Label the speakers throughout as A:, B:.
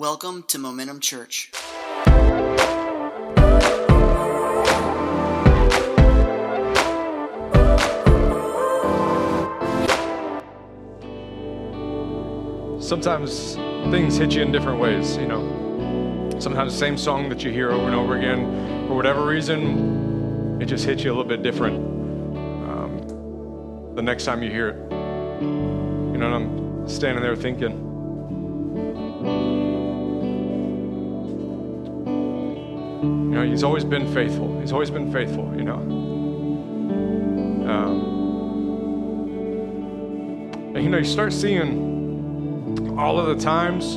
A: Welcome to Momentum Church.
B: Sometimes things hit you in different ways, you know. Sometimes the same song that you hear over and over again, for whatever reason, it just hits you a little bit different um, the next time you hear it. You know, I'm standing there thinking, know, he's always been faithful. He's always been faithful, you know. Um, and, you know, you start seeing all of the times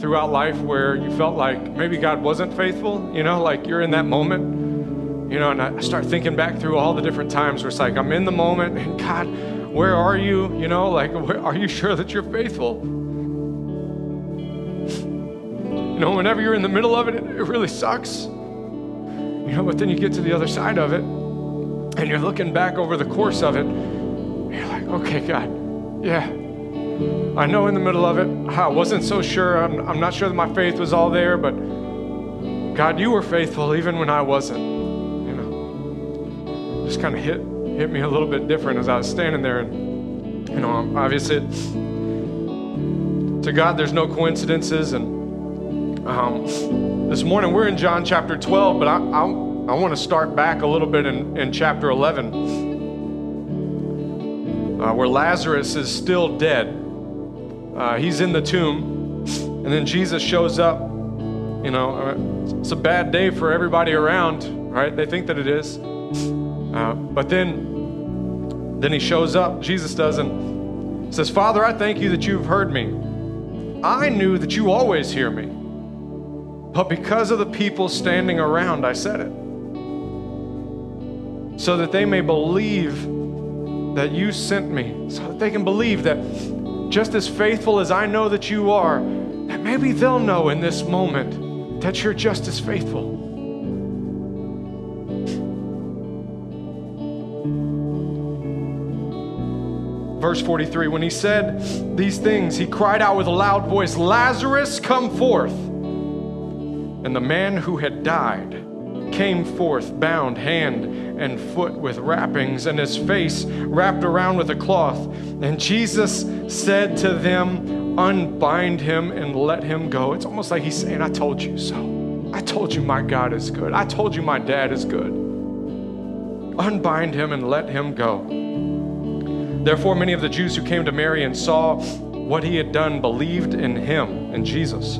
B: throughout life where you felt like maybe God wasn't faithful, you know, like you're in that moment, you know, and I start thinking back through all the different times where it's like I'm in the moment and God, where are you? You know, like, where, are you sure that you're faithful? You know, whenever you're in the middle of it, it, it really sucks. You know, but then you get to the other side of it and you're looking back over the course of it. you're like, okay, God, yeah, I know in the middle of it, I wasn't so sure. I'm, I'm not sure that my faith was all there, but God, you were faithful even when I wasn't. You know, just kind of hit hit me a little bit different as I was standing there, and you know, obviously, to God, there's no coincidences. And um, this morning we're in John chapter 12, but I I, I want to start back a little bit in, in chapter 11, uh, where Lazarus is still dead. Uh, he's in the tomb, and then Jesus shows up. You know, uh, it's a bad day for everybody around, right? They think that it is. Uh, but then, then he shows up, Jesus does, and says, Father, I thank you that you've heard me. I knew that you always hear me. But because of the people standing around, I said it. So that they may believe that you sent me, so that they can believe that just as faithful as I know that you are, that maybe they'll know in this moment that you're just as faithful. Verse 43 When he said these things, he cried out with a loud voice, Lazarus, come forth. And the man who had died came forth, bound hand and foot with wrappings, and his face wrapped around with a cloth. And Jesus said to them, Unbind him and let him go. It's almost like he's saying, I told you so. I told you my God is good. I told you my dad is good. Unbind him and let him go. Therefore, many of the Jews who came to Mary and saw what he had done believed in him, and Jesus.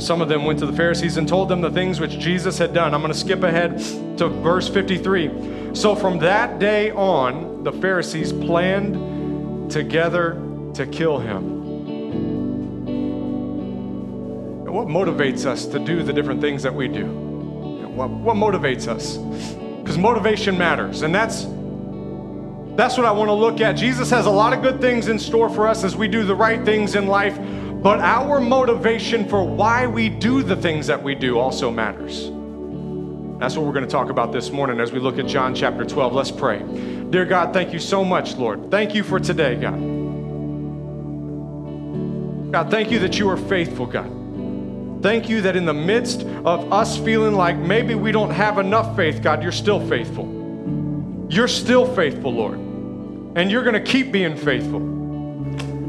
B: Some of them went to the Pharisees and told them the things which Jesus had done. I'm going to skip ahead to verse 53. So from that day on, the Pharisees planned together to kill him. And what motivates us to do the different things that we do? What, what motivates us? Because motivation matters, and that's that's what I want to look at. Jesus has a lot of good things in store for us as we do the right things in life. But our motivation for why we do the things that we do also matters. That's what we're going to talk about this morning as we look at John chapter 12. Let's pray. Dear God, thank you so much, Lord. Thank you for today, God. God, thank you that you are faithful, God. Thank you that in the midst of us feeling like maybe we don't have enough faith, God, you're still faithful. You're still faithful, Lord. And you're going to keep being faithful.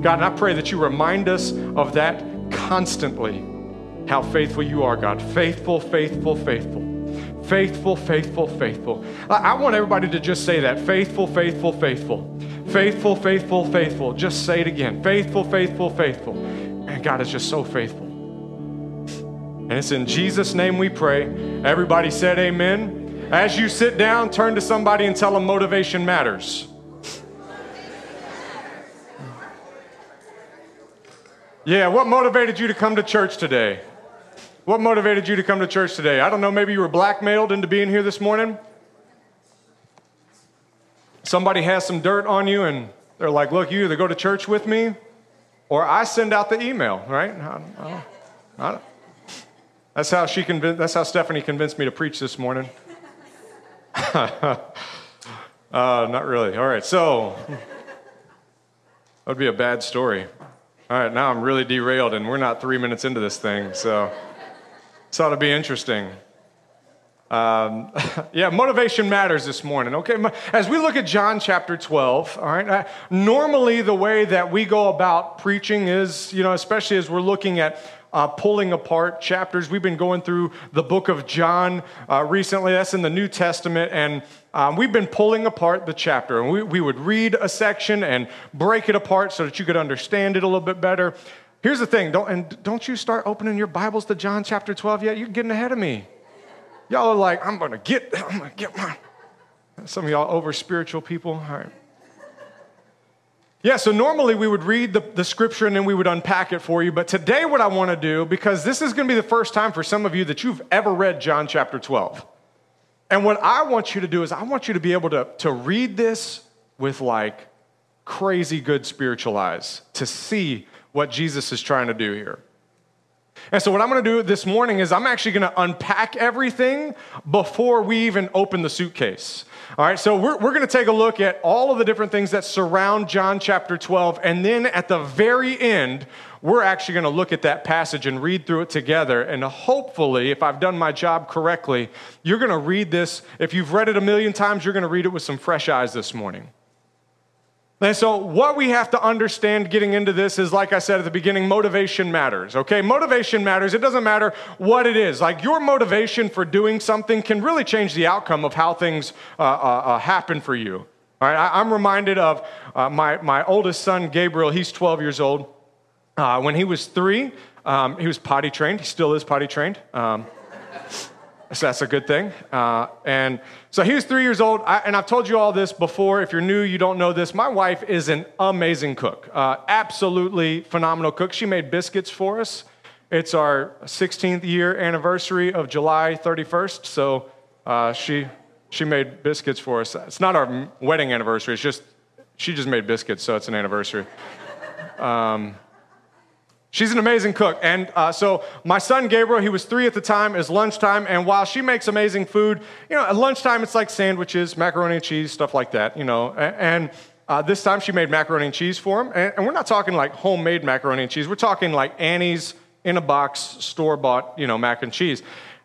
B: God, and I pray that you remind us of that constantly, how faithful you are, God. Faithful, faithful, faithful. Faithful, faithful, faithful. I, want everybody to just say that. Faithful, faithful, faithful. Faithful, faithful, faithful. Just say it again. Faithful, faithful, faithful. And God is just so faithful. And it's in Jesus' name we pray. Everybody said amen. As you sit down, turn to somebody and tell them motivation matters. Yeah, what motivated you to come to church today? What motivated you to come to church today? I don't know, maybe you were blackmailed into being here this morning. Somebody has some dirt on you and they're like, look, you either go to church with me or I send out the email, right? I, I, I, that's how she convinced, that's how Stephanie convinced me to preach this morning. uh, not really. All right, so that would be a bad story. All right, now I'm really derailed, and we're not three minutes into this thing, so this ought to be interesting. Um, yeah, motivation matters this morning. Okay, as we look at John chapter 12, all right, uh, normally the way that we go about preaching is, you know, especially as we're looking at uh, pulling apart chapters. We've been going through the book of John uh, recently, that's in the New Testament, and um, we've been pulling apart the chapter. And we, we would read a section and break it apart so that you could understand it a little bit better. Here's the thing, don't, and don't you start opening your Bibles to John chapter 12 yet? You're getting ahead of me. Y'all are like, I'm gonna get, I'm gonna get my. Some of y'all over spiritual people. All right. Yeah, so normally we would read the, the scripture and then we would unpack it for you. But today, what I want to do, because this is going to be the first time for some of you that you've ever read John chapter 12. And what I want you to do is, I want you to be able to, to read this with like crazy good spiritual eyes to see what Jesus is trying to do here. And so, what I'm going to do this morning is I'm actually going to unpack everything before we even open the suitcase. All right, so we're, we're going to take a look at all of the different things that surround John chapter 12. And then at the very end, we're actually going to look at that passage and read through it together. And hopefully, if I've done my job correctly, you're going to read this. If you've read it a million times, you're going to read it with some fresh eyes this morning. And so, what we have to understand getting into this is, like I said at the beginning, motivation matters, okay? Motivation matters. It doesn't matter what it is. Like, your motivation for doing something can really change the outcome of how things uh, uh, uh, happen for you. All right, I, am reminded of uh, my, my oldest son, Gabriel. He's 12 years old. Uh, when he was three, um, he was potty trained. He still is potty trained. Um, so that's a good thing. Uh, and so he was three years old. I, and I've told you all this before. If you're new, you don't know this. My wife is an amazing cook, uh, absolutely phenomenal cook. She made biscuits for us. It's our 16th year anniversary of July 31st. So uh, she, she made biscuits for us. It's not our wedding anniversary, it's just, she just made biscuits, so it's an anniversary. Um, She's an amazing cook. And uh, so my son Gabriel, he was three at the time, is lunchtime. And while she makes amazing food, you know, at lunchtime it's like sandwiches, macaroni and cheese, stuff like that, you know. And uh, this time she made macaroni and cheese for him. And, we're not talking like homemade macaroni and cheese. We're talking like Annie's in a box, store bought, you know, mac and cheese.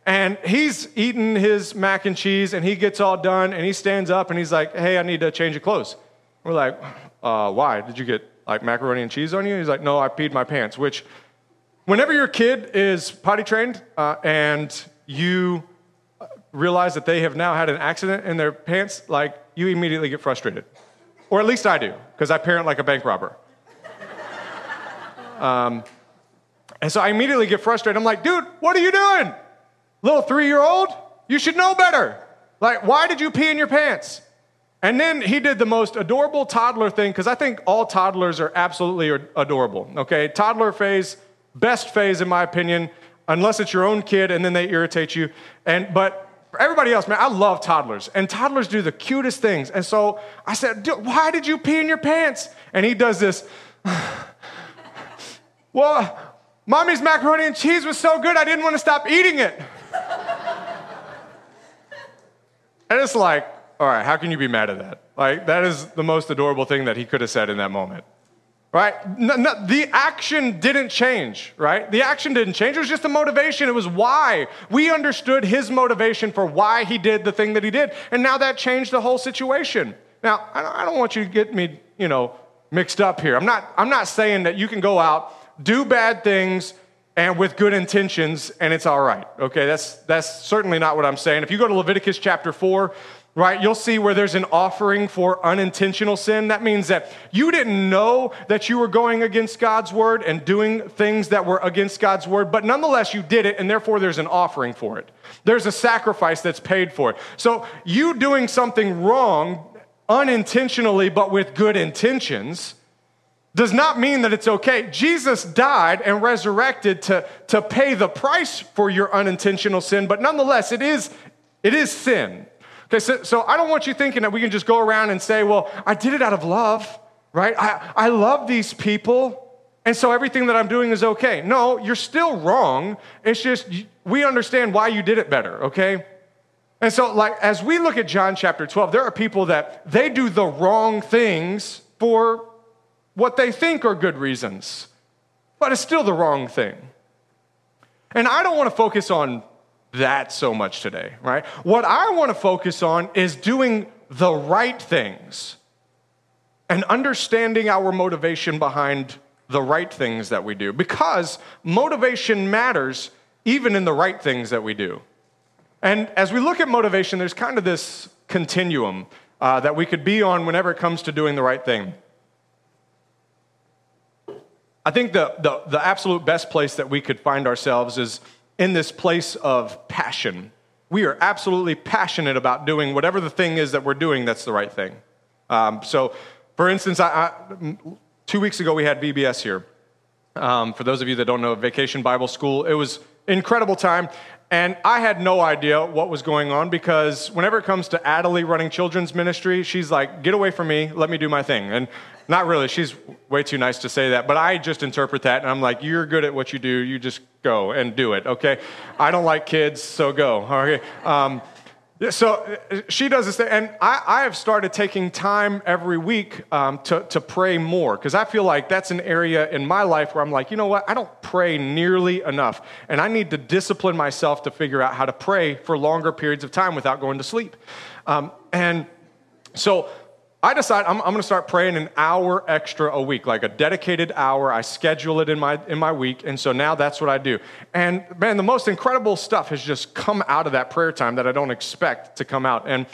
B: And he's eating his mac and cheese and he gets all done and he stands up and he's like, hey, I need to change your clothes. We're like, uh, why? Did you get like macaroni and cheese on you? He's like, no, I peed my pants. Which, whenever your kid is potty trained uh, and you realize that they have now had an accident in their pants, like you immediately get frustrated. Or at least I do, because I parent like a bank robber. Um, and so I immediately get frustrated. I'm like, dude, what are you doing? Little three year old? You should know better. Like, why did you pee in your pants? And then he did the most adorable toddler thing, because I think all toddlers are absolutely adorable. Okay, toddler phase, best phase in my opinion, unless it's your own kid and then they irritate you. And but for everybody else, man, I love toddlers, and toddlers do the cutest things. And so I said, "Why did you pee in your pants?" And he does this. well, mommy's macaroni and cheese was so good, I didn't want to stop eating it. and it's like, all right, how can you be mad at that? Like, that is the most adorable thing that he could have said in that moment. Right? No, no, the action didn't change, right? The action didn't change. It was just the motivation. It was why. We understood his motivation for why he did the thing that he did. And now that changed the whole situation. Now, I don't want you to get me, you know, mixed up here. I'm not, I'm not saying that you can go out, do bad things, and with good intentions, and it's all right. Okay, that's, that's certainly not what I'm saying. If you go to Leviticus chapter 4, right? You'll see where there's an offering for unintentional sin. That means that you didn't know that you were going against God's word and doing things that were against God's word, but nonetheless you did it, and therefore there's an offering for it. There's a sacrifice that's paid for it. So you doing something wrong unintentionally, but with good intentions. Does not mean that it's okay. Jesus died and resurrected to, to pay the price for your unintentional sin, but nonetheless, it is, it is sin. Okay, so, so I don't want you thinking that we can just go around and say, well, I did it out of love, right? I, I love these people, and so everything that I'm doing is okay. No, you're still wrong. It's just we understand why you did it better, okay? And so, like, as we look at John chapter 12, there are people that they do the wrong things for what they think are good reasons. but it's still the wrong thing. And I don't want to focus on that so much today, right? What I want to focus on is doing the right things and understanding our motivation behind the right things that we do because motivation matters even in the right things that we do. And as we look at motivation, there's kind of this continuum uh, that we could be on whenever it comes to doing the right thing. I think the, the, the absolute best place that we could find ourselves is in this place of passion. We are absolutely passionate about doing whatever the thing is that we're doing that's the right thing. Um, so, for instance, I, I, two weeks ago we had VBS here. Um, for those of you that don't know, Vacation Bible School, it was incredible time. And I had no idea what was going on because whenever it comes to Adelie running children's ministry, she's like, get away from me, let me do my thing. And not really, she's way too nice to say that, but I just interpret that and I'm like, you're good at what you do, you just go and do it, okay? I don't like kids, so go, okay? Um, so uh, she does this thing, and I, I have started taking time every week um, to, to pray more because I feel like that's an area in my life where I'm like, you know what, I don't pray nearly enough, and I need to discipline myself to figure out how to pray for longer periods of time without going to sleep. Um, and so I decide I'm, I'm going to start praying an hour extra a week, like a dedicated hour. I schedule it in my, in my week, and so now that's what I do. And man, the most incredible stuff has just come out of that prayer time that I don't expect to come out. And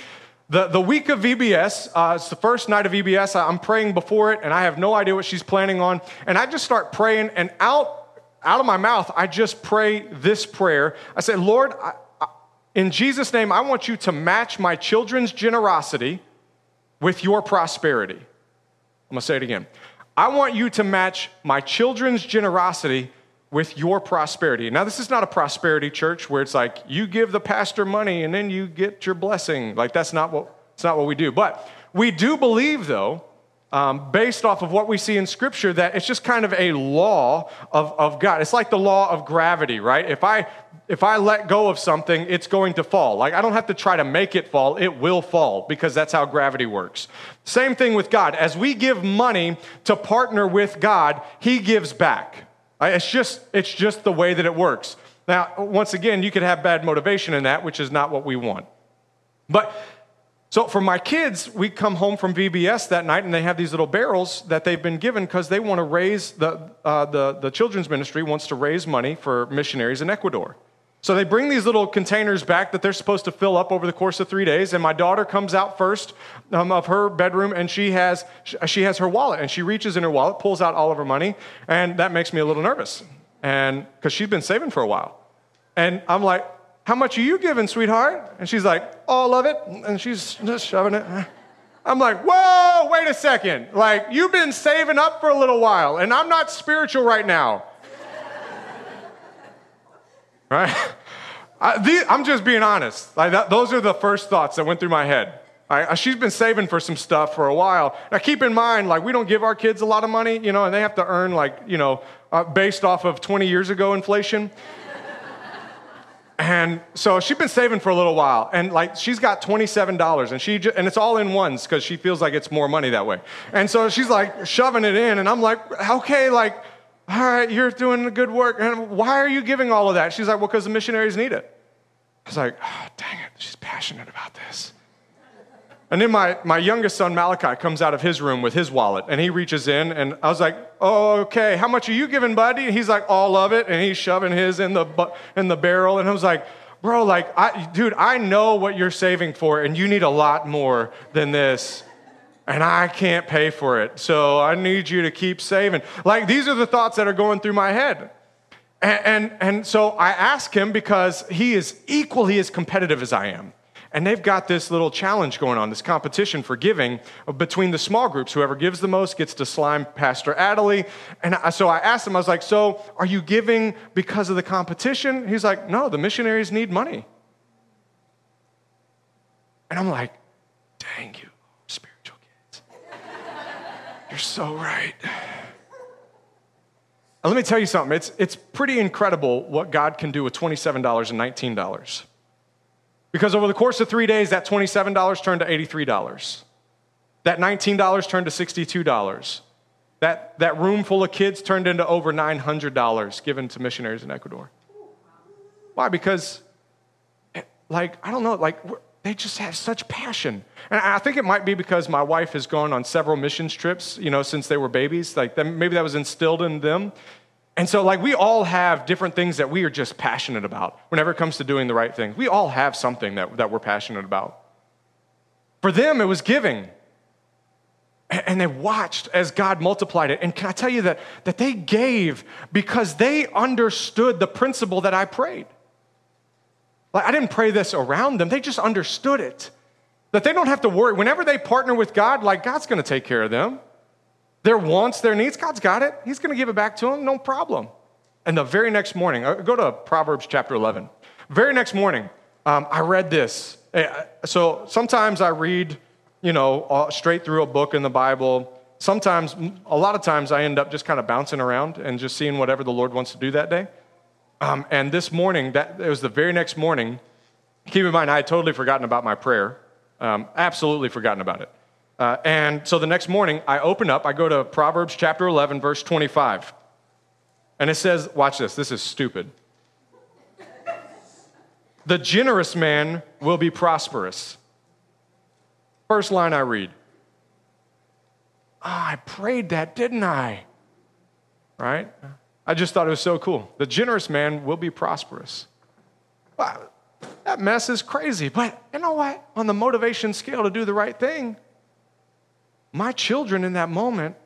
B: the, the week of VBS, uh, it's the first night of VBS. I'm praying before it, and I have no idea what she's planning on. And I just start praying, and out, out of my mouth, I just pray this prayer. I say, Lord, I, I, in Jesus' name, I want you to match my children's generosity with your prosperity. I'm gonna say it again. I want you to match my children's generosity with your prosperity. Now, this is not a prosperity church where it's like you give the pastor money and then you get your blessing. Like, that's not what, that's not what we do. But we do believe, though, um, based off of what we see in Scripture, that it's just kind of a law of, of God. It's like the law of gravity, right? If I if I let go of something, it's going to fall. Like I don't have to try to make it fall, it will fall because that's how gravity works. Same thing with God. As we give money to partner with God, He gives back. It's just, it's just the way that it works. Now, once again, you could have bad motivation in that, which is not what we want. But so for my kids, we come home from VBS that night and they have these little barrels that they've been given because they want to raise, the, uh, the, the children's ministry wants to raise money for missionaries in Ecuador. So they bring these little containers back that they're supposed to fill up over the course of three days. And my daughter comes out first um, of her bedroom and she has, she has her wallet and she reaches in her wallet, pulls out all of her money. And that makes me a little nervous. And because she's been saving for a while. And I'm like, how much are you giving, sweetheart? And she's like, all of it. And she's just shoving it. I'm like, whoa, wait a second. Like, you've been saving up for a little while, and I'm not spiritual right now right? I, am just being honest. Like that, those are the first thoughts that went through my head. She's been saving for some stuff for a while. Now, keep in mind, like, we don't give our kids a lot of money, you know, and they have to earn, like, you know, uh, based off of 20 years ago inflation. And so she's been saving for a little while, and like, she's got $27, and she just, and it's all in ones because she feels like it's more money that way. And so she's like shoving it in, and I'm like, okay, like, all right, you're doing good work. And why are you giving all of that? She's like, Well, because the missionaries need it. I was like, oh, dang it, she's passionate about this. And then my, my youngest son, Malachi, comes out of his room with his wallet and he reaches in and I was like, oh, okay, how much are you giving, buddy? And he's like, all of it. And he's shoving his in the, in the barrel. And I was like, bro, like, I, dude, I know what you're saving for and you need a lot more than this and I can't pay for it. So I need you to keep saving. Like these are the thoughts that are going through my head. And, and, and, so I ask him because he is equally as competitive as I am. And they've got this little challenge going on, this competition for giving between the small groups. Whoever gives the most gets to slime Pastor Adelie. And so I asked him, I was like, So are you giving because of the competition? He's like, No, the missionaries need money. And I'm like, Dang you. Spiritual kids. You're so right. Now, let me tell you something. It's, it's pretty incredible what God can do with $27 and $19. Because over the course of three days, that $27 turned to $83. That $19 turned to $62. that, that room full of kids turned into over $900 given to missionaries in Ecuador. Why? Because, like, I don't know, like, they just have such passion. And I think it might be because my wife has gone on several missions trips, you know, since they were babies. Like, maybe that was instilled in them. And so, like, we all have different things that we are just passionate about whenever it comes to doing the right thing. We all have something that, that we're passionate about. For them, it was giving. And they watched as God multiplied it. And can I tell you that, that they gave because they understood the principle that I prayed? Like, I didn't pray this around them, they just understood it. That they don't have to worry. Whenever they partner with God, like, God's gonna take care of them. Their wants, their needs, God's got it. He's gonna give it back to them, no problem. And the very next morning, uh, go to Proverbs chapter 11. Very next morning, um, I read this. Eh, so sometimes I read, you know, straight through a book in the Bible. Sometimes, a lot of times, I end up just kind of bouncing around and just seeing whatever the Lord wants to do that day. Um, and this morning, that, it was the very next morning. Keep in mind, I had totally forgotten about my prayer. Um, absolutely forgotten about it. Uh, and so the next morning, I open up, I go to Proverbs chapter 11, verse 25. And it says, watch this, this is stupid. the generous man will be prosperous. First line I read. Oh, I prayed that, didn't I? Right? I just thought it was so cool. The generous man will be prosperous. Wow, that mess is crazy. But you know what? On the motivation scale to do the right thing, my children in that moment,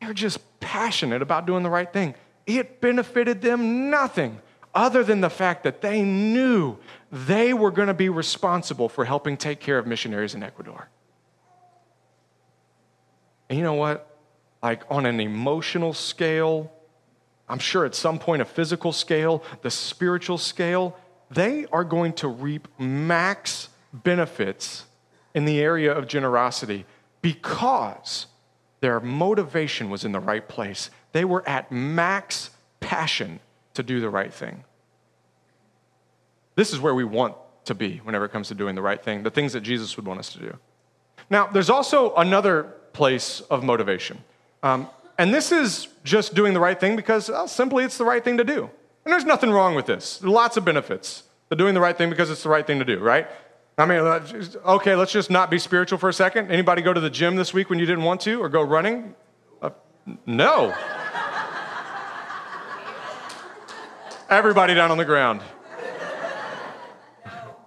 B: they're just passionate about doing the right thing. It benefited them nothing other than the fact that they knew they were going to be responsible for helping take care of missionaries in Ecuador. And you know what? Like on an emotional scale, I'm sure at some point a physical scale, the spiritual scale, they are going to reap max benefits in the area of generosity because their motivation was in the right place. They were at max passion to do the right thing. This is where we want to be whenever it comes to doing the right thing, the things that Jesus would want us to do. Now, there's also another place of motivation. Um, and this is just doing the right thing because well, simply it's the right thing to do. And there's nothing wrong with this. Lots of benefits to doing the right thing because it's the right thing to do, right? I mean, okay, let's just not be spiritual for a second. Anybody go to the gym this week when you didn't want to or go running? Uh, no. Everybody down on the ground.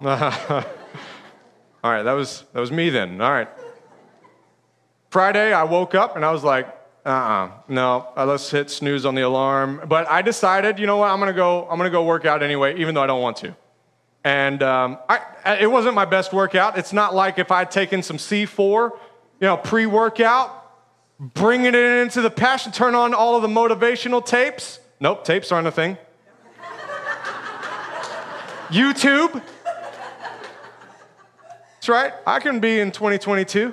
B: All right, that was, that was me then. All right. Friday, I woke up and I was like, uh-uh, no, uh, let's hit snooze on the alarm. But I decided, you know what, I'm gonna go, I'm gonna go work out anyway, even though I don't want to. And um, I, it wasn't my best workout. It's not like if I'd taken some C4, you know, pre-workout, bringing it into the passion, turn on all of the motivational tapes. Nope, tapes aren't a thing. YouTube. That's right. I can be in 2022.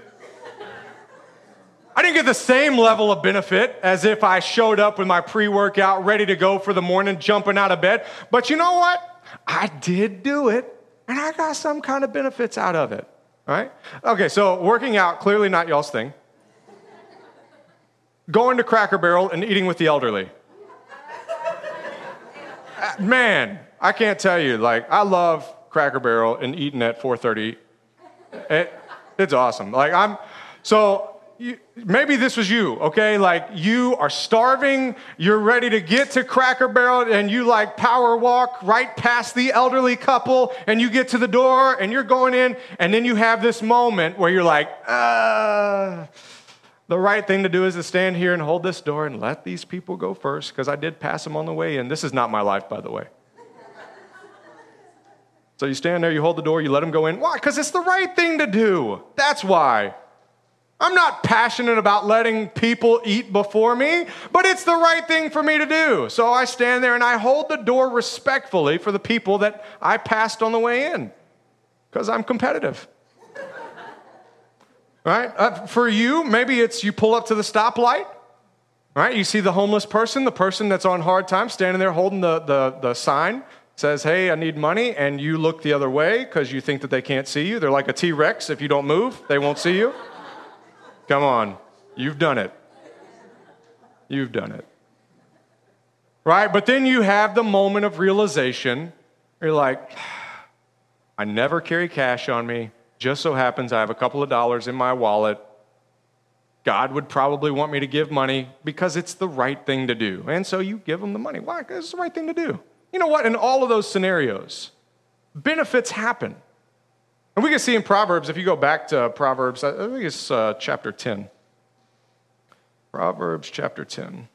B: I didn't get the same level of benefit as if I showed up with my pre workout ready to go for the morning, jumping out of bed. But you know what? I did do it, and I got some kind of benefits out of it. Right? Okay, so working out, clearly not y'all's thing. Going to Cracker Barrel and eating with the elderly. Uh, man, I can't tell you, like, I love Cracker Barrel and eating at 4.30. It, it's awesome. Like, I'm, so you, maybe this was you, okay? Like you are starving, you're ready to get to Cracker Barrel, and you like power walk right past the elderly couple, and you get to the door, and you're going in, and then you have this moment where you're like, uh, the right thing to do is to stand here and hold this door and let these people go first, because I did pass them on the way in. This is not my life, by the way. So you stand there, you hold the door, you let them go in. Why? Because it's the right thing to do. That's why. I'm not passionate about letting people eat before me, but it's the right thing for me to do. So I stand there and I hold the door respectfully for the people that I passed on the way in because I'm competitive. right? Uh, for you, maybe it's you pull up to the stoplight, right? You see the homeless person, the person that's on hard time, standing there holding the, the, the sign says, Hey, I need money, and you look the other way because you think that they can't see you. They're like a T Rex. If you don't move, they won't see you. Come on, you've done it. You've done it. Right? But then you have the moment of realization. You're like, I never carry cash on me. Just so happens I have a couple of dollars in my wallet. God would probably want me to give money because it's the right thing to do. And so you give them the money. Why? Because it's the right thing to do. You know what? In all of those scenarios, benefits happen. And we can see in Proverbs, if you go back to Proverbs, I think it's uh, chapter 10. Proverbs chapter 10.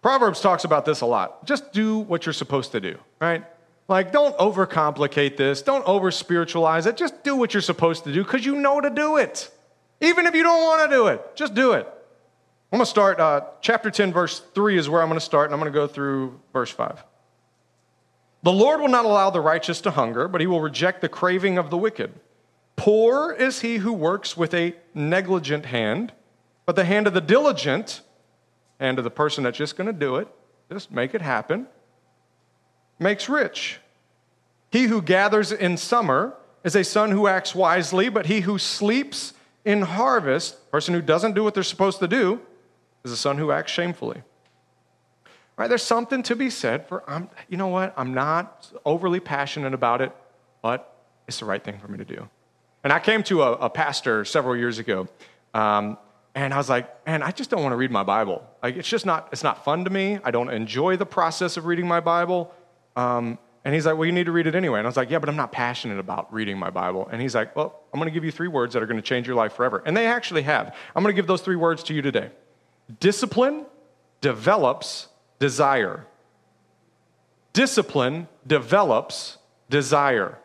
B: Proverbs talks about this a lot. Just do what you're supposed to do, right? Like, don't overcomplicate this. Don't over spiritualize it. Just do what you're supposed to do because you know to do it. Even if you don't want to do it, just do it. I'm going to start, uh, chapter 10, verse 3 is where I'm going to start, and I'm going to go through verse 5. The Lord will not allow the righteous to hunger, but he will reject the craving of the wicked. Poor is he who works with a negligent hand, but the hand of the diligent, hand of the person that's just going to do it, just make it happen, makes rich. He who gathers in summer is a son who acts wisely, but he who sleeps in harvest, person who doesn't do what they're supposed to do, is a son who acts shamefully. Right? There's something to be said for, I'm, you know what? I'm not overly passionate about it, but it's the right thing for me to do. And I came to a, a pastor several years ago, um, and I was like, man, I just don't want to read my Bible. Like, it's just not, it's not fun to me. I don't enjoy the process of reading my Bible. Um, and he's like, well, you need to read it anyway. And I was like, yeah, but I'm not passionate about reading my Bible. And he's like, well, I'm going to give you three words that are going to change your life forever. And they actually have. I'm going to give those three words to you today discipline develops desire. Discipline develops desire.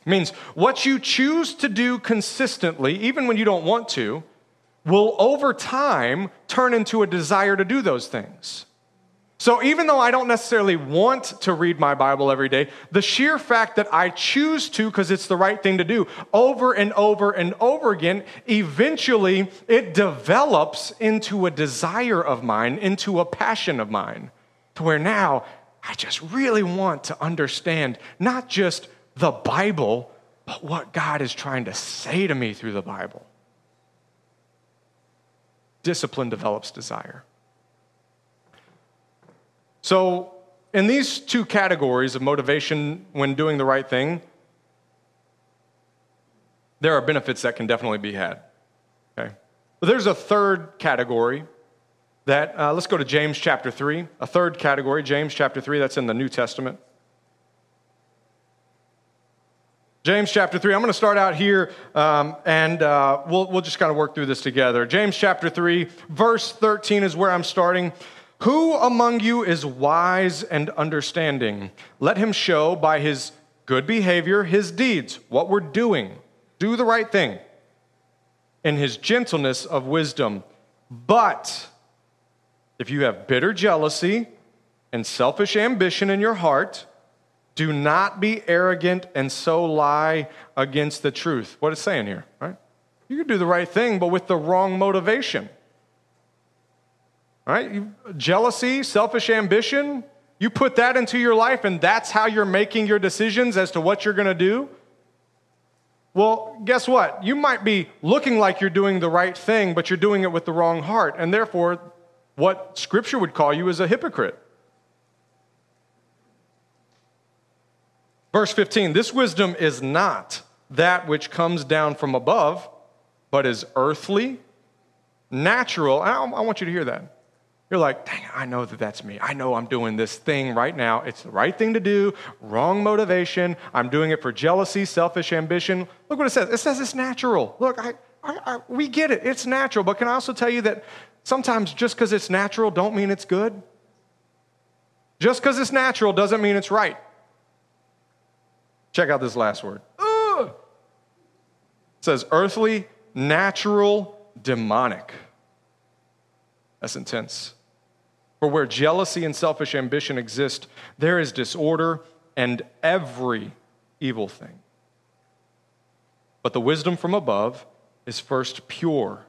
B: It means what you choose to do consistently, even when you don't want to, will over time turn into a desire to do those things. So even though I don't necessarily want to read my Bible every day, the sheer fact that I choose to because it's the right thing to do over and over and over again, eventually it develops into a desire of mine, into a passion of mine, to where now I just really want to understand not just the Bible, but what God is trying to say to me through the Bible. Discipline develops desire. So, in these two categories of motivation when doing the right thing, there are benefits that can definitely be had. Okay? But there's a third category that, uh, let's go to James chapter 3. A third category, James chapter 3, that's in the New Testament. James chapter 3. I'm going to start out here um, and uh, we'll, we'll just kind of work through this together. James chapter 3, verse 13 is where I'm starting. Who among you is wise and understanding? Let him show by his good behavior his deeds, what we're doing. Do the right thing. In his gentleness of wisdom. But if you have bitter jealousy and selfish ambition in your heart, do not be arrogant and so lie against the truth. What it's saying here, right? You can do the right thing, but with the wrong motivation. Right? jealousy, selfish ambition, you put that into your life and that's how you're making your decisions as to what you're going to do. Well, guess what? You might be looking like you're doing the right thing, but you're doing it with the wrong heart. And therefore, what Scripture would call you is a hypocrite. Verse 15 This wisdom is not that which comes down from above, but is earthly, natural. I, want you to hear that. You're like, dang, I know that that's me. I know I'm doing this thing right now. It's the right thing to do, wrong motivation. I'm doing it for jealousy, selfish ambition. Look what it says. It says it's natural. Look, I, I, I, we get it. It's natural. But can I also tell you that sometimes just because it's natural don't mean it's good? Just because it's natural doesn't mean it's right. Check out this last word. Ugh. It says earthly, natural, demonic. That's intense. For where jealousy and selfish ambition exist, there is disorder and every evil thing. But the wisdom from above is first pure,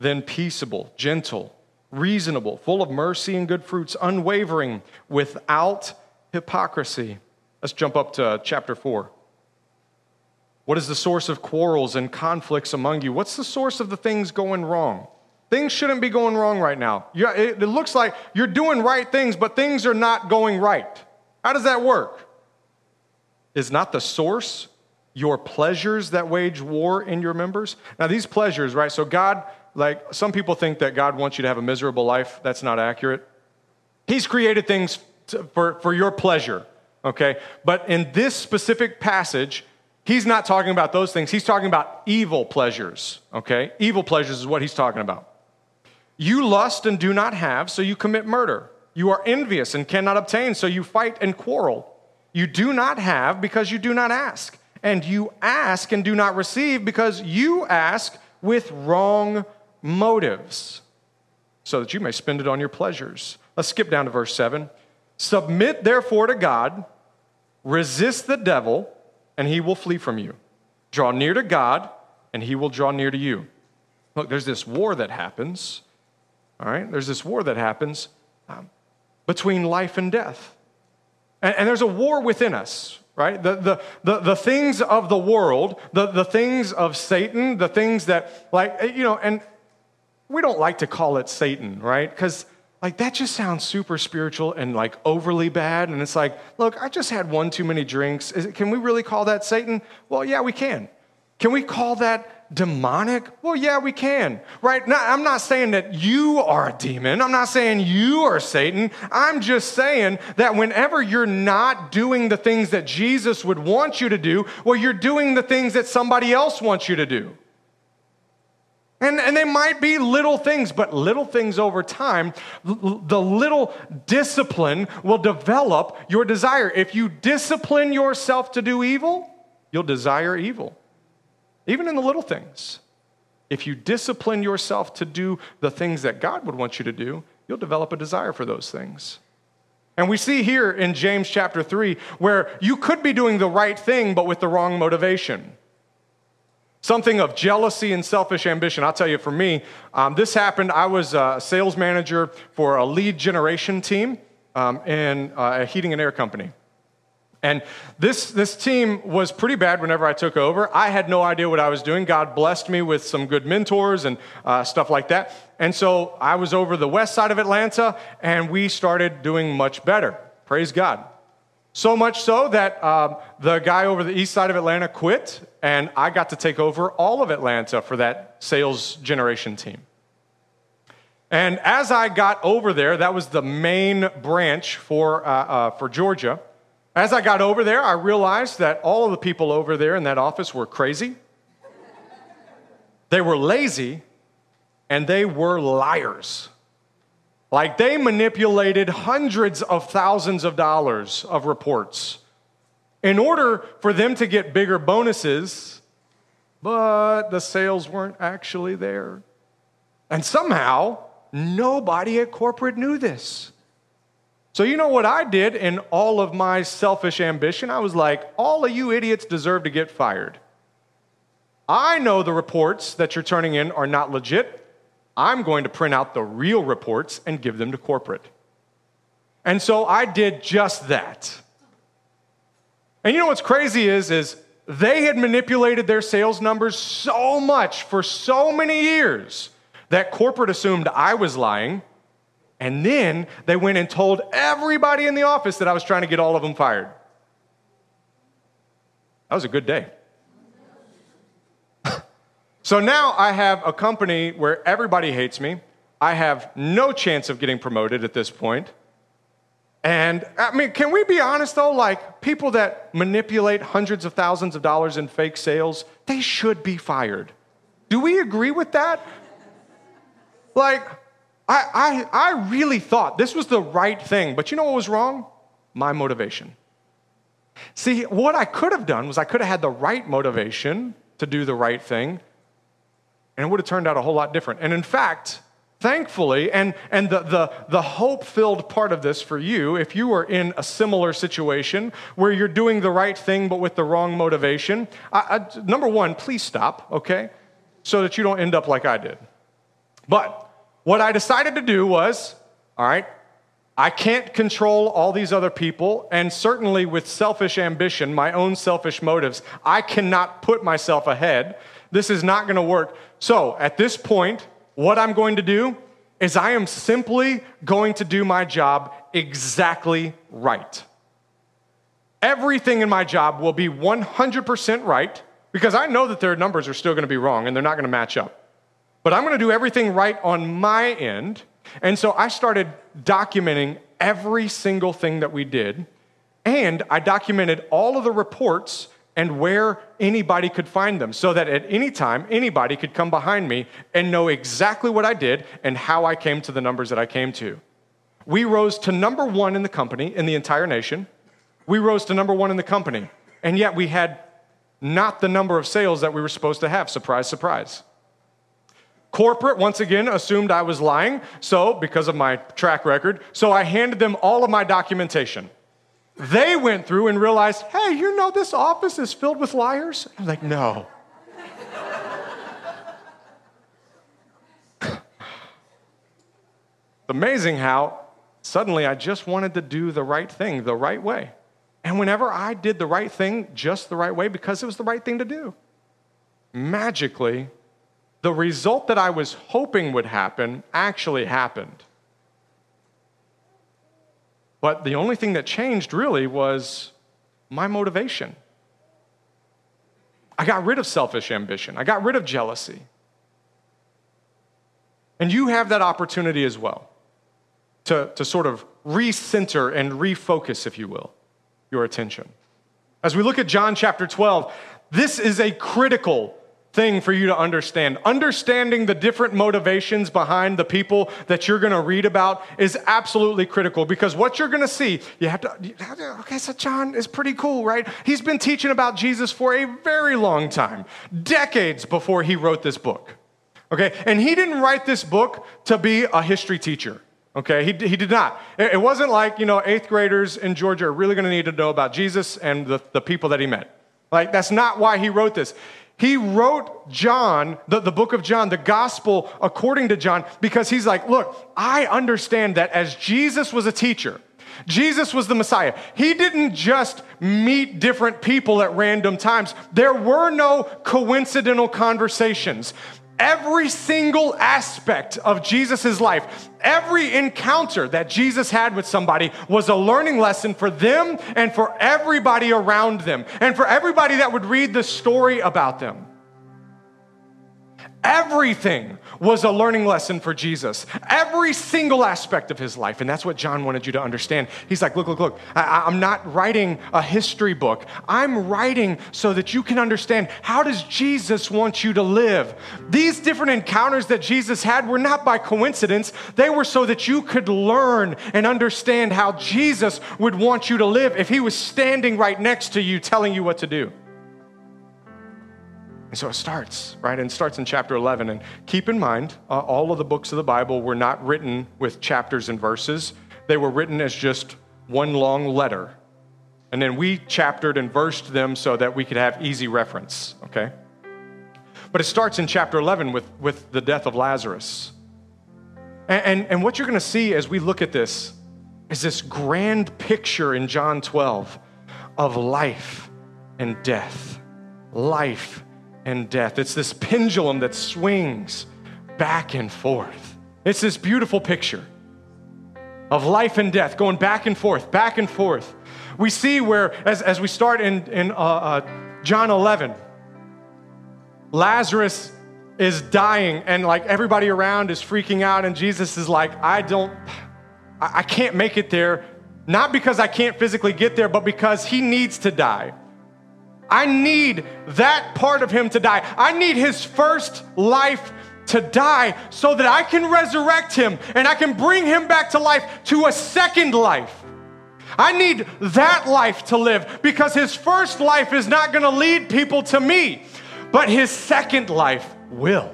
B: then peaceable, gentle, reasonable, full of mercy and good fruits, unwavering, without hypocrisy. Let's jump up to chapter 4. What is the source of quarrels and conflicts among you? What's the source of the things going wrong? Things shouldn't be going wrong right now. It looks like you're doing right things, but things are not going right. How does that work? Is not the source your pleasures that wage war in your members? Now, these pleasures, right? So, God, like some people think that God wants you to have a miserable life. That's not accurate. He's created things to, for, for your pleasure, okay? But in this specific passage, he's not talking about those things. He's talking about evil pleasures, okay? Evil pleasures is what he's talking about. You lust and do not have, so you commit murder. You are envious and cannot obtain, so you fight and quarrel. You do not have because you do not ask. And you ask and do not receive because you ask with wrong motives, so that you may spend it on your pleasures. Let's skip down to verse 7. Submit therefore to God, resist the devil, and he will flee from you. Draw near to God, and he will draw near to you. Look, there's this war that happens. All right, there's this war that happens um, between life and death. And, and, there's a war within us, right? The, the, the, the things of the world, the, the things of Satan, the things that, like, you know, and we don't like to call it Satan, right? Because like that just sounds super spiritual and like overly bad. And it's like, look, I just had one too many drinks. It, can we really call that Satan? Well, yeah, we can. Can we call that demonic? Well, yeah, we can. Right? Now, I'm not saying that you are a demon. I'm not saying you are Satan. I'm just saying that whenever you're not doing the things that Jesus would want you to do, well, you're doing the things that somebody else wants you to do. And, and they might be little things, but little things over time, the little discipline will develop your desire. If you discipline yourself to do evil, you'll desire evil, even in the little things. If you discipline yourself to do the things that God would want you to do, you'll develop a desire for those things. And we see here in James chapter 3 where you could be doing the right thing, but with the wrong motivation something of jealousy and selfish ambition. I'll tell you, for me, um, this happened. I was a sales manager for a lead generation team um, in uh, a heating and air company. And this, this team was pretty bad whenever I took over. I had no idea what I was doing. God blessed me with some good mentors and uh, stuff like that. And so I was over the west side of Atlanta, and we started doing much better. Praise God. So much so that um, the guy over the east side of Atlanta quit, and I got to take over all of Atlanta for that sales generation team. And as I got over there, that was the main branch for, uh, uh, for Georgia. As I got over there, I realized that all of the people over there in that office were crazy, they were lazy, and they were liars. Like they manipulated hundreds of thousands of dollars of reports in order for them to get bigger bonuses, but the sales weren't actually there. And somehow, nobody at corporate knew this. So, you know what I did in all of my selfish ambition? I was like, all of you idiots deserve to get fired. I know the reports that you're turning in are not legit. I'm going to print out the real reports and give them to corporate. And so I did just that. And you know what's crazy is is they had manipulated their sales numbers so much for so many years that corporate assumed I was lying. And then they went and told everybody in the office that I was trying to get all of them fired. That was a good day. So now I have a company where everybody hates me. I have no chance of getting promoted at this point. And I mean, can we be honest though? Like, people that manipulate hundreds of thousands of dollars in fake sales, they should be fired. Do we agree with that? Like, I, I, I really thought this was the right thing, but you know what was wrong? My motivation. See, what I could have done was I could have had the right motivation to do the right thing, and it would have turned out a whole lot different. And in fact, thankfully, and, and the, the, the hope filled part of this for you, if you are in a similar situation where you're doing the right thing but with the wrong motivation, I, I, number one, please stop, okay? So that you don't end up like I did. But what I decided to do was, all right, I can't control all these other people, and certainly with selfish ambition, my own selfish motives, I cannot put myself ahead. This is not going to work. So at this point, what I'm going to do is I am simply going to do my job exactly right. Everything in my job will be 100% right because I know that their numbers are still going to be wrong and they're not going to match up. But I'm going to do everything right on my end. And so I started documenting every single thing that we did. And I documented all of the reports and where anybody could find them so that at any time anybody could come behind me and know exactly what I did and how I came to the numbers that I came to. We rose to number one in the company, in the entire nation. We rose to number one in the company, and yet we had not the number of sales that we were supposed to have. Surprise, surprise. Corporate, once again, assumed I was lying, so because of my track record, so I handed them all of my documentation. They went through and realized, hey, you know, this office is filled with liars? I'm like, no. amazing how suddenly I just wanted to do the right thing the right way. And whenever I did the right thing just the right way because it was the right thing to do, magically, the result that I was hoping would happen actually happened. But the only thing that changed really was my motivation. I got rid of selfish ambition, I got rid of jealousy. And you have that opportunity as well to, to sort of recenter and refocus, if you will, your attention. As we look at John chapter 12, this is a critical thing for you to understand. Understanding the different motivations behind the people that you're going to read about is absolutely critical because what you're going to see, you have, to. Okay, so John is pretty cool, right? He's been teaching about Jesus for a very long time, decades before he wrote this book. Okay, and he didn't write this book to be a history teacher. Okay, he, he did not. It, it wasn't like, you know, eighth graders in Georgia are really going to need to know about Jesus and the, the people that he met. Like, that's not why he wrote this. He wrote John, the, the book of John, the gospel according to John, because he's like, look, I understand that as Jesus was a teacher, Jesus was the Messiah. He didn't just meet different people at random times. There were no coincidental conversations. Every single aspect of Jesus' life, every encounter that Jesus had with somebody was a learning lesson for them and for everybody around them, and for everybody that would read the story about them. Everything was a learning lesson for Jesus. Every single aspect of his life. And that's what John wanted you to understand. He's like, look, look, look, I, am not writing a history book. I'm writing so that you can understand how does Jesus want you to live. These different encounters that Jesus had were not by coincidence. They were so that you could learn and understand how Jesus would want you to live if he was standing right next to you telling you what to do. And so it starts, right? And it starts in chapter 11. And keep in mind, uh, all of the books of the Bible were not written with chapters and verses, they were written as just one long letter. And then we chaptered and versed them so that we could have easy reference, okay? But it starts in chapter 11 with, with the death of Lazarus. And, and, and what you're going to see as we look at this is this grand picture in John 12 of life and death. Life and death. It's this pendulum that swings back and forth. It's this beautiful picture of life and death going back and forth, back and forth. We see where, as, as we start in, in uh, uh, John 11, Lazarus is dying and like everybody around is freaking out and Jesus is like, I don't, I, I can't make it there. Not because I can't physically get there, but because he needs to die. I need that part of him to die. I need his first life to die so that I can resurrect him and I can bring him back to life to a second life. I need that life to live because his first life is not going to lead people to me, but his second life will.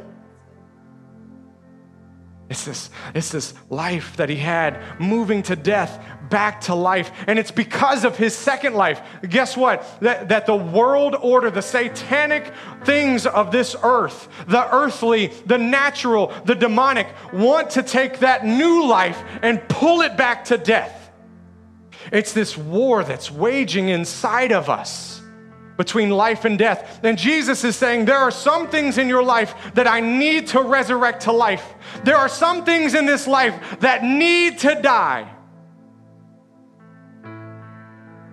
B: It's this, it's this life that he had moving to death back to life. And it's because of his second life. Guess what? That, that the world order, the satanic things of this earth, the earthly, the natural, the demonic, want to take that new life and pull it back to death. It's this war that's waging inside of us between life and death. And Jesus is saying, There are some things in your life that I need to resurrect to life. There are some things in this life that need to die.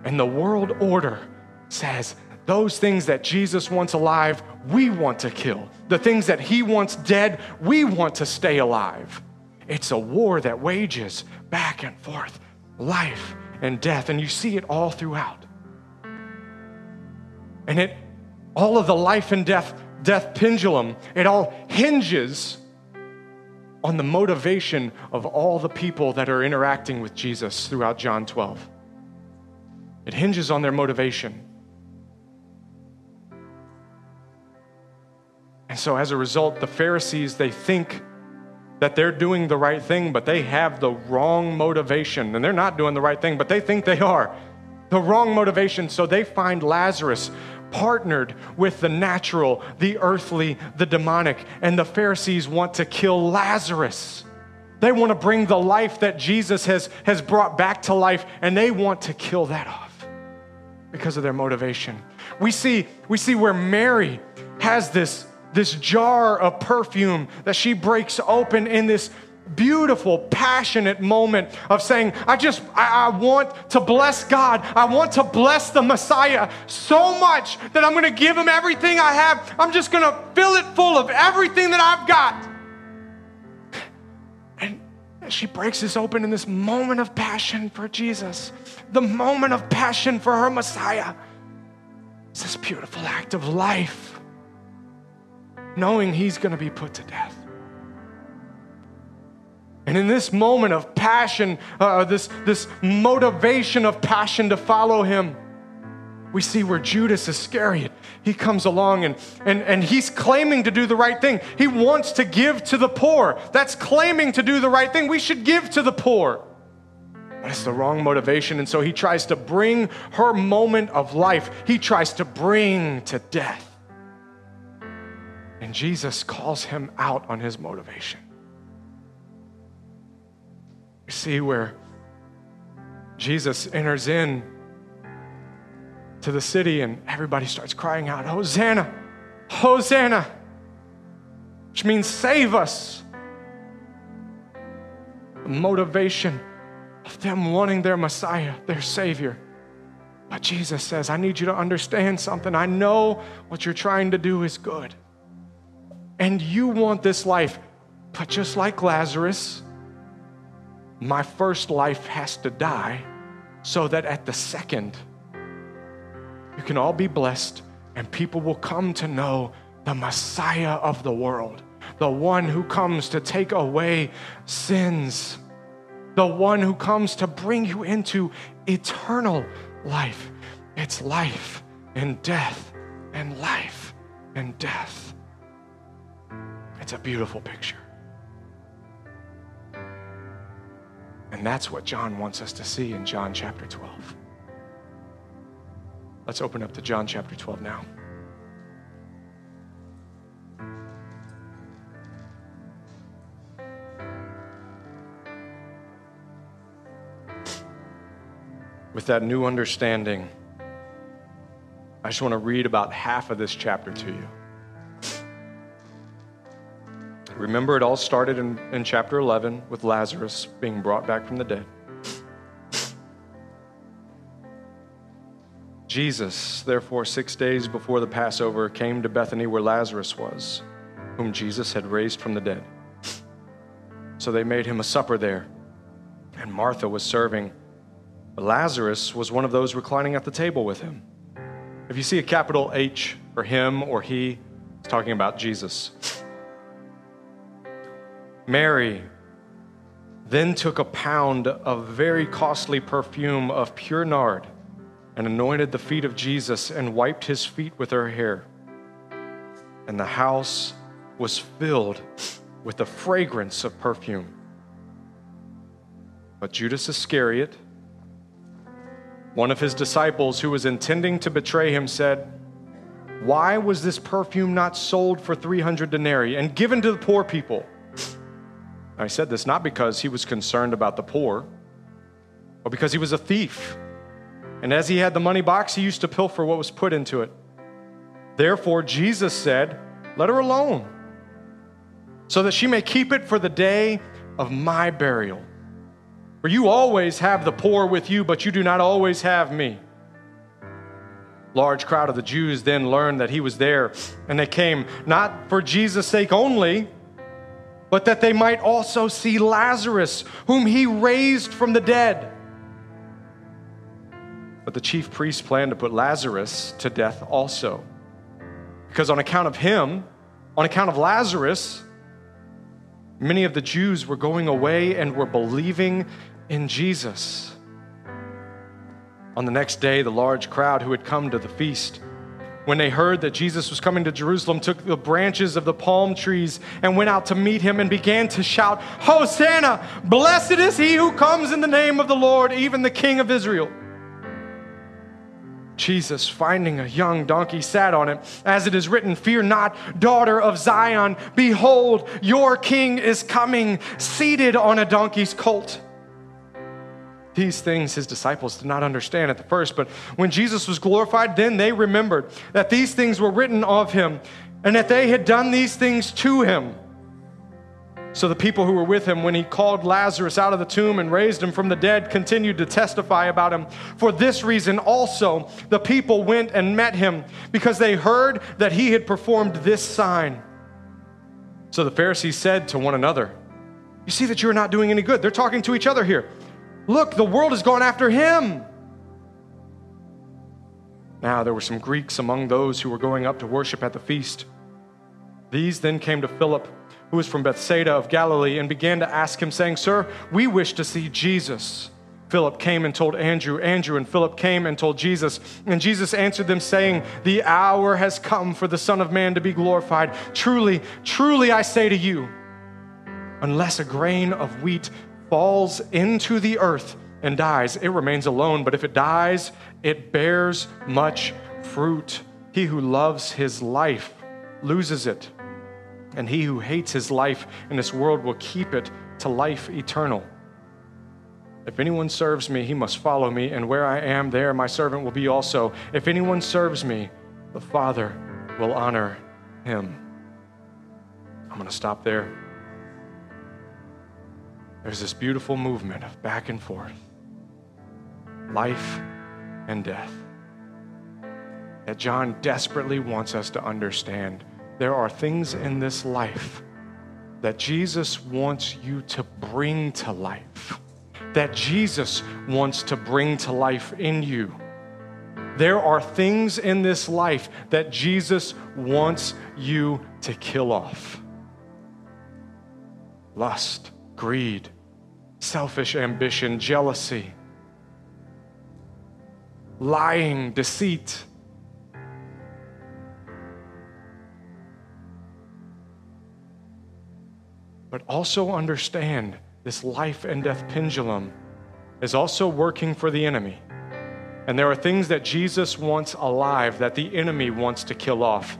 B: And the world order says, those things that Jesus wants alive, we want to kill. The things that he wants dead, we want to stay alive. It's a war that wages back and forth, life and death. And you see it all throughout. And it, all of the life and death, death pendulum, it all hinges on the motivation of all the people that are interacting with Jesus throughout John 12. It hinges on their motivation. And so as a result, the Pharisees, they think that they're doing the right thing, but they have the wrong motivation. And they're not doing the right thing, but they think they are. The wrong motivation. So they find Lazarus partnered with the natural, the earthly, the demonic. And the Pharisees want to kill Lazarus. They want to bring the life that Jesus has, has brought back to life, and they want to kill that off because of their motivation. We see, we see where Mary has this, this jar of perfume that she breaks open in this beautiful, passionate moment of saying, I just, I, I, want to bless God. I want to bless the Messiah so much that I'm going to give him everything I have. I'm just going to fill it full of everything that I've got. She breaks this open in this moment of passion for Jesus, the moment of passion for her Messiah. It's this beautiful act of life, knowing he's going to be put to death. And in this moment of passion, uh, this, this motivation of passion to follow him, we see where Judas Iscariot, he comes along and, and, and he's claiming to do the right thing. He wants to give to the poor. That's claiming to do the right thing. We should give to the poor. It's the wrong motivation. And so he tries to bring her moment of life, he tries to bring to death. And Jesus calls him out on his motivation. You see where Jesus enters in to the city and everybody starts crying out, Hosanna, Hosanna, which means save us. The motivation of them wanting their Messiah, their Savior. But Jesus says, I need you to understand something. I know what you're trying to do is good. And you want this life. But just like Lazarus, my first life has to die so that at the second, you can all be blessed and people will come to know the Messiah of the world, the one who comes to take away sins, the one who comes to bring you into eternal life. It's life and death and life and death. It's a beautiful picture. And that's what John wants us to see in John chapter 12. Let's open up to John chapter 12 now. With that new understanding, I just want to read about half of this chapter to you. Remember, it all started in, in chapter 11 with Lazarus being brought back from the dead. Jesus, therefore, six days before the Passover, came to Bethany where Lazarus was, whom Jesus had raised from the dead. So they made him a supper there, and Martha was serving. But Lazarus was one of those reclining at the table with him. If you see a capital H for him or he, it's talking about Jesus. Mary then took a pound of very costly perfume of pure nard and anointed the feet of Jesus and wiped his feet with her hair. And the house was filled with the fragrance of perfume. But Judas Iscariot, one of his disciples who was intending to betray him, said, Why was this perfume not sold for 300 denarii and given to the poor people? I said this not because he was concerned about the poor, but because he was a thief. And as he had the money box, he used to pilfer what was put into it. Therefore, Jesus said, Let her alone, so that she may keep it for the day of my burial. For you always have the poor with you, but you do not always have me. Large crowd of the Jews then learned that he was there, and they came not for Jesus' sake only, but that they might also see Lazarus, whom he raised from the dead. But the chief priests planned to put Lazarus to death also. Because on account of him, on account of Lazarus, many of the Jews were going away and were believing in Jesus. On the next day, the large crowd who had come to the feast, when they heard that Jesus was coming to Jerusalem, took the branches of the palm trees and went out to meet him and began to shout, Hosanna! Blessed is he who comes in the name of the Lord, even the King of Israel. Jesus, finding a young donkey, sat on it. As it is written, Fear not, daughter of Zion. Behold, your king is coming, seated on a donkey's colt. These things his disciples did not understand at the first, but when Jesus was glorified, then they remembered that these things were written of him and that they had done these things to him. So the people who were with him when he called Lazarus out of the tomb and raised him from the dead continued to testify about him. For this reason also the people went and met him because they heard that he had performed this sign. So the Pharisees said to one another, You see that you're not doing any good. They're talking to each other here. Look, the world has gone after him. Now there were some Greeks among those who were going up to worship at the feast. These then came to Philip, who was from Bethsaida of Galilee, and began to ask him, saying, Sir, we wish to see Jesus. Philip came and told Andrew. Andrew and Philip came and told Jesus. And Jesus answered them, saying, The hour has come for the Son of Man to be glorified. Truly, truly, I say to you, unless a grain of wheat falls into the earth and dies, it remains alone. But if it dies, it bears much fruit. He who loves his life loses it, and he who hates his life in this world will keep it to life eternal. If anyone serves me, he must follow me, and where I am, there my servant will be also. If anyone serves me, the Father will honor him. I'm going to stop there. There's this beautiful movement of back and forth life and death that John desperately wants us to understand. There are things in this life that Jesus wants you to bring to life, that Jesus wants to bring to life in you. There are things in this life that Jesus wants you to kill off lust, greed, selfish ambition, jealousy, lying, deceit. But also understand this life and death pendulum is also working for the enemy. And there are things that Jesus wants alive that the enemy wants to kill off.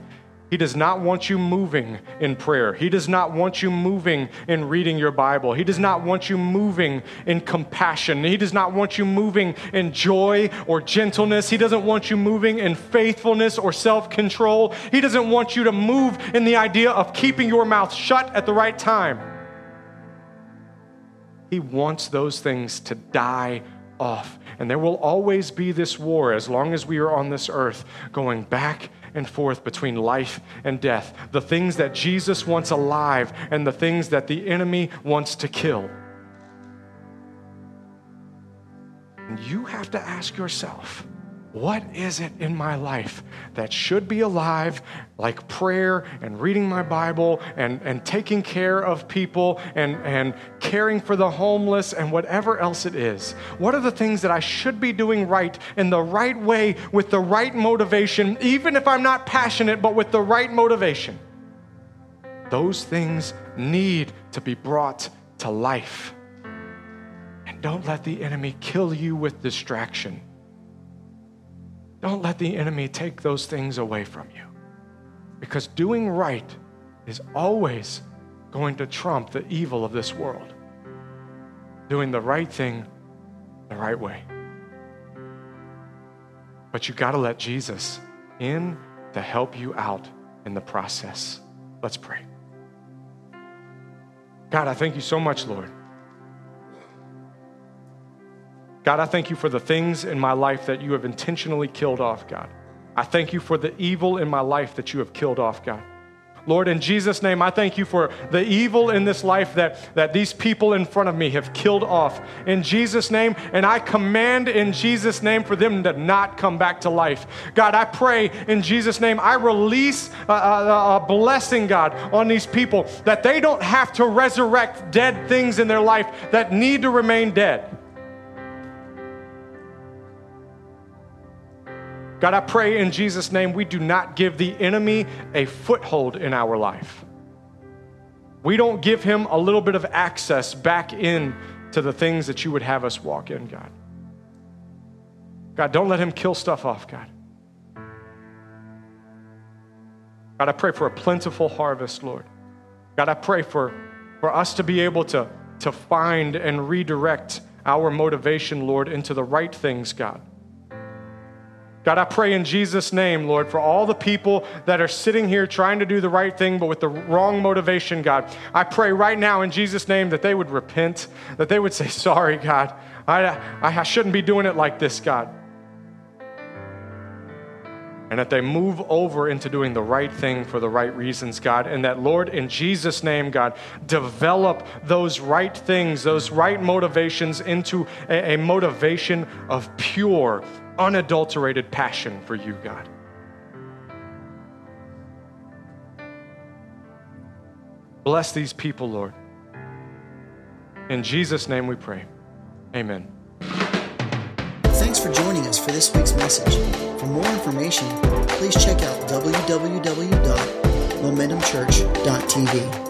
B: He does not want you moving in prayer. He does not want you moving in reading your Bible. He does not want you moving in compassion. He does not want you moving in joy or gentleness. He doesn't want you moving in faithfulness or self control. He doesn't want you to move in the idea of keeping your mouth shut at the right time. He wants those things to die off. And there will always be this war as long as we are on this earth going back and forth between life and death, the things that Jesus wants alive and the things that the enemy wants to kill. And you have to ask yourself, what is it in my life that should be alive, like prayer and reading my Bible and, and taking care of people and, and caring for the homeless and whatever else it is? What are the things that I should be doing right in the right way with the right motivation, even if I'm not passionate, but with the right motivation? those things need to be brought to life. And don't let the enemy kill you with distraction. Don't let the enemy take those things away from you. Because doing right is always going to trump the evil of this world. Doing the right thing the right way. But you got to let Jesus in to help you out in the process. Let's pray. God, I thank you so much, Lord. God, I thank you for the things in my life that you have intentionally killed off, God. I thank you for the evil in my life that you have killed off, God. Lord, in Jesus' name, I thank you for the evil in this life that, that these people in front of me have killed off. In Jesus' name, and I command in Jesus' name for them to not come back to life. God, I pray in Jesus' name, I release a, a, a blessing, God, on these people that they don't have to resurrect dead things in their life that need to remain dead. God, I pray in Jesus' name we do not give the enemy a foothold in our life. We don't give him a little bit of access back in to the things that you would have us walk in, God. God, don't let him kill stuff off, God. God, I pray for a plentiful harvest, Lord. God, I pray for, for us to be able to, to find and redirect our motivation, Lord, into the right things, God. God, I pray in Jesus' name, Lord, for all the people that are sitting here trying to do the right thing, but with the wrong motivation, God. I pray right now in Jesus' name that they would repent, that they would say, Sorry, God. I, I shouldn't be doing it like this, God. And that they move over into doing the right thing for the right reasons, God. And that, Lord, in Jesus' name, God, develop those right things, those right motivations into a, a motivation of pure, unadulterated passion for you, God. Bless these people, Lord. In Jesus' name we pray. Amen.
A: Thanks for joining us for this week's message. For more information, please check out www.momentumchurch.tv.